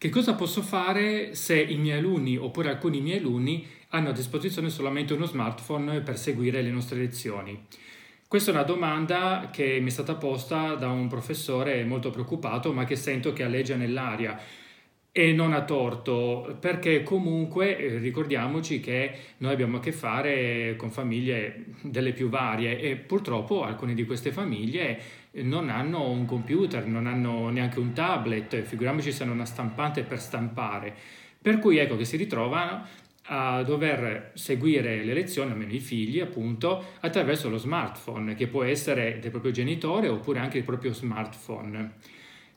Che cosa posso fare se i miei alunni oppure alcuni miei alunni hanno a disposizione solamente uno smartphone per seguire le nostre lezioni? Questa è una domanda che mi è stata posta da un professore molto preoccupato, ma che sento che alleggia nell'aria. E non ha torto, perché comunque eh, ricordiamoci che noi abbiamo a che fare con famiglie delle più varie e purtroppo alcune di queste famiglie non hanno un computer, non hanno neanche un tablet, figuriamoci se hanno una stampante per stampare. Per cui ecco che si ritrovano a dover seguire le lezioni, almeno i figli appunto, attraverso lo smartphone, che può essere del proprio genitore oppure anche il proprio smartphone.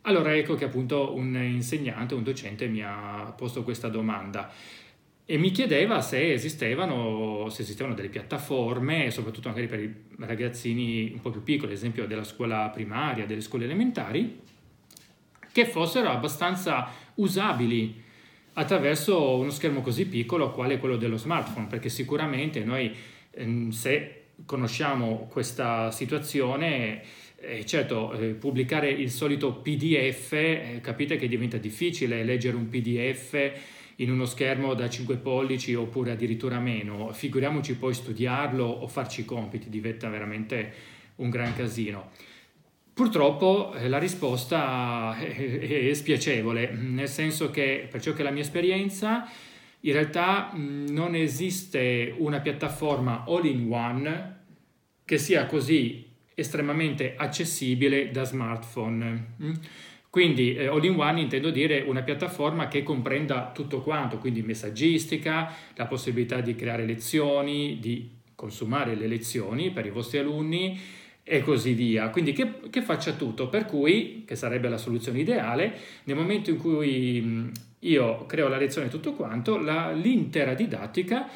Allora ecco che appunto un insegnante, un docente mi ha posto questa domanda e mi chiedeva se esistevano, se esistevano delle piattaforme, soprattutto magari per i ragazzini un po' più piccoli, ad esempio della scuola primaria, delle scuole elementari, che fossero abbastanza usabili attraverso uno schermo così piccolo quale quello dello smartphone, perché sicuramente noi ehm, se conosciamo questa situazione, eh, certo, eh, pubblicare il solito PDF, eh, capite che diventa difficile leggere un PDF in uno schermo da 5 pollici oppure addirittura meno, figuriamoci poi studiarlo o farci i compiti, diventa veramente un gran casino. Purtroppo eh, la risposta è, spiacevole, nel senso che per ciò che è la mia esperienza, in realtà non esiste una piattaforma all-in-one che sia così estremamente accessibile da smartphone. Quindi eh, all-in-one intendo dire una piattaforma che comprenda tutto quanto, quindi messaggistica, la possibilità di creare lezioni, di consumare le lezioni per i vostri alunni, e così via. Quindi che, che, faccia tutto, per cui, che sarebbe la soluzione ideale, nel momento in cui io creo la lezione e tutto quanto, la, l'intera didattica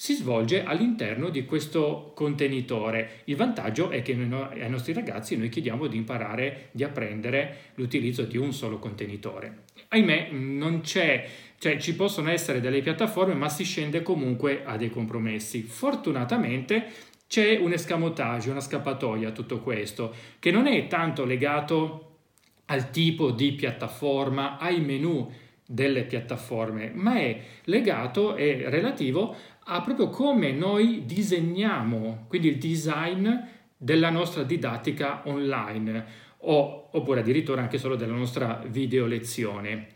si svolge all'interno di questo contenitore. Il vantaggio è che noi, ai nostri ragazzi noi chiediamo di imparare, di apprendere l'utilizzo di un solo contenitore. Ahimè, non c'è, cioè ci possono essere delle piattaforme, ma si scende comunque a dei compromessi. Fortunatamente c'è un escamotage, una scappatoia a tutto questo, che non è tanto legato al tipo di piattaforma, ai menu delle piattaforme, ma è legato e relativo a proprio come noi disegniamo, quindi il design della nostra didattica online o, oppure addirittura anche solo della nostra video lezione.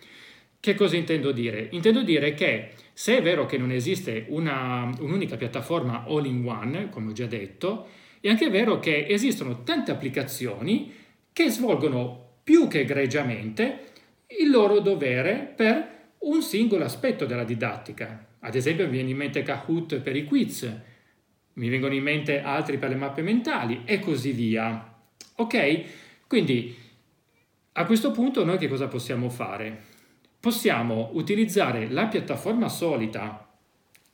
Che cosa intendo dire? Intendo dire che se è vero che non esiste una, un'unica piattaforma all-in-one, come ho già detto, è anche vero che esistono tante applicazioni che svolgono più che egregiamente il loro dovere per un singolo aspetto della didattica. Ad esempio mi viene in mente Kahoot per i quiz, mi vengono in mente altri per le mappe mentali e così via. Ok? Quindi a questo punto noi che cosa possiamo fare? possiamo utilizzare la piattaforma solita,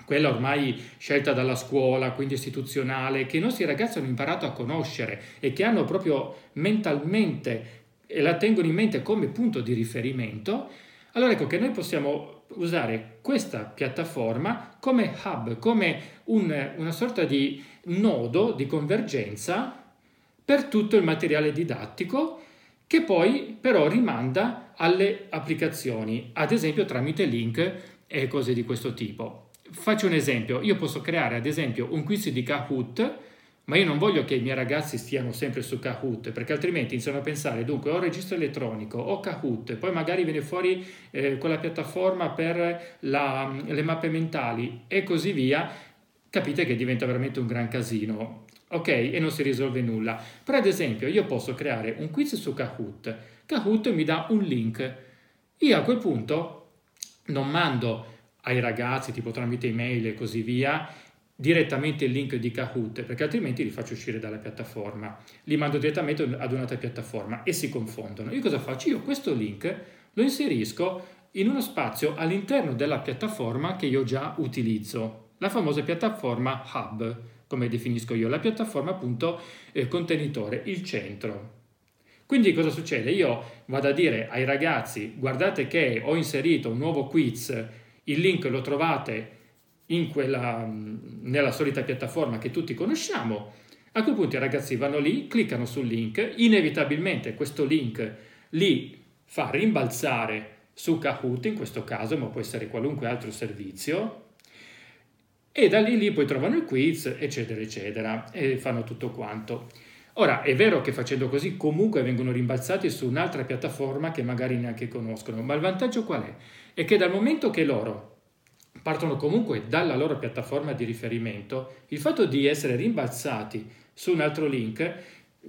quella ormai scelta dalla scuola, quindi istituzionale, che i nostri ragazzi hanno imparato a conoscere e che hanno proprio mentalmente e la tengono in mente come punto di riferimento, allora ecco che noi possiamo usare questa piattaforma come hub, come un, una sorta di nodo di convergenza per tutto il materiale didattico che poi però rimanda alle applicazioni, ad esempio tramite link e cose di questo tipo. Faccio un esempio, io posso creare ad esempio un quiz di Kahoot, ma io non voglio che i miei ragazzi stiano sempre su Kahoot, perché altrimenti iniziano a pensare, dunque ho registro elettronico, ho Kahoot, poi magari viene fuori eh, quella piattaforma per la, le mappe mentali e così via, capite che diventa veramente un gran casino ok? E non si risolve nulla. Però ad esempio io posso creare un quiz su Kahoot. Kahoot mi dà un link. Io a quel punto non mando ai ragazzi, tipo tramite email e così via, direttamente il link di Kahoot, perché altrimenti li faccio uscire dalla piattaforma. Li mando direttamente ad un'altra piattaforma e si confondono. Io cosa faccio? Io questo link lo inserisco in uno spazio all'interno della piattaforma che io già utilizzo, la famosa piattaforma Hub come definisco io, la piattaforma appunto eh, contenitore, il centro. Quindi cosa succede? Io vado a dire ai ragazzi guardate che ho inserito un nuovo quiz, il link lo trovate quella, nella solita piattaforma che tutti conosciamo. A quel punto i ragazzi vanno lì, cliccano sul link, inevitabilmente questo link li fa rimbalzare su Kahoot in questo caso, ma può essere qualunque altro servizio, e da lì, lì poi trovano il quiz, eccetera, eccetera, e fanno tutto quanto. Ora, è vero che facendo così comunque vengono rimbalzati su un'altra piattaforma che magari neanche conoscono, ma il vantaggio qual è? È che dal momento che loro partono comunque dalla loro piattaforma di riferimento, il fatto di essere rimbalzati su un altro link,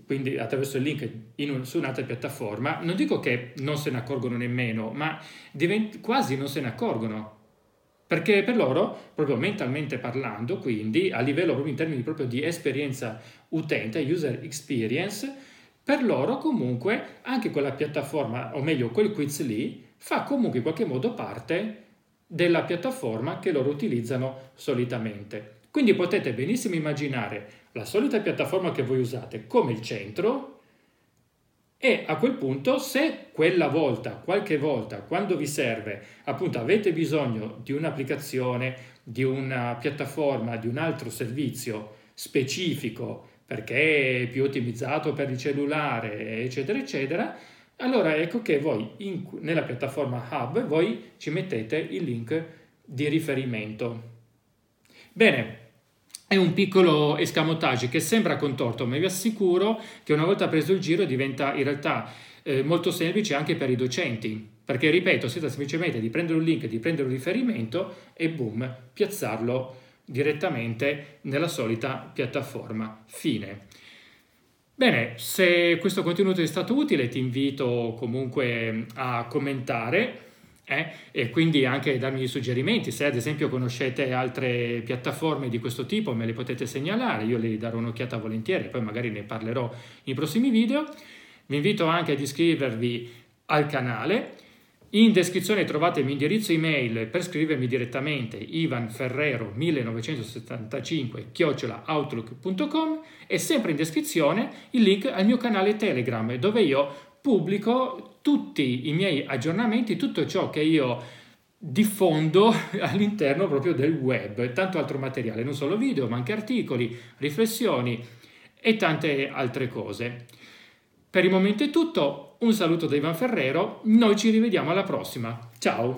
quindi attraverso il link un, su un'altra piattaforma, non dico che non se ne accorgono nemmeno, ma divent- quasi non se ne accorgono. Perché per loro, proprio mentalmente parlando, quindi a livello proprio in termini proprio di esperienza utente, user experience, per loro comunque anche quella piattaforma, o meglio quel quiz lì, fa comunque in qualche modo parte della piattaforma che loro utilizzano solitamente. Quindi potete benissimo immaginare la solita piattaforma che voi usate come il centro e a quel punto se quella volta, qualche volta, quando vi serve, appunto avete bisogno di un'applicazione, di una piattaforma, di un altro servizio specifico perché è più ottimizzato per il cellulare, eccetera, eccetera, allora ecco che voi in, nella piattaforma Hub voi ci mettete il link di riferimento. Bene, è un piccolo escamotage che sembra contorto, ma vi assicuro che una volta preso il giro diventa in realtà eh, molto semplice anche per i docenti, perché ripeto, si tratta semplicemente di prendere un link, di prendere un riferimento e boom, piazzarlo direttamente nella solita piattaforma. Fine. Bene, se questo contenuto è stato utile ti invito comunque a commentare eh? e quindi anche darmi suggerimenti. Se ad esempio conoscete altre piattaforme di questo tipo me le potete segnalare, io le darò un'occhiata volentieri, poi magari ne parlerò nei prossimi video. Vi invito anche ad iscrivervi al canale in descrizione trovate il mio indirizzo email per scrivermi direttamente ivanferrero1975 chiocciolaoutlook.com e sempre in descrizione il link al mio canale Telegram dove io pubblico tutti i miei aggiornamenti, tutto ciò che io diffondo all'interno proprio del web, tanto altro materiale, non solo video ma anche articoli, riflessioni e tante altre cose. Per il momento è tutto, un saluto da Ivan Ferrero, noi ci rivediamo alla prossima, ciao!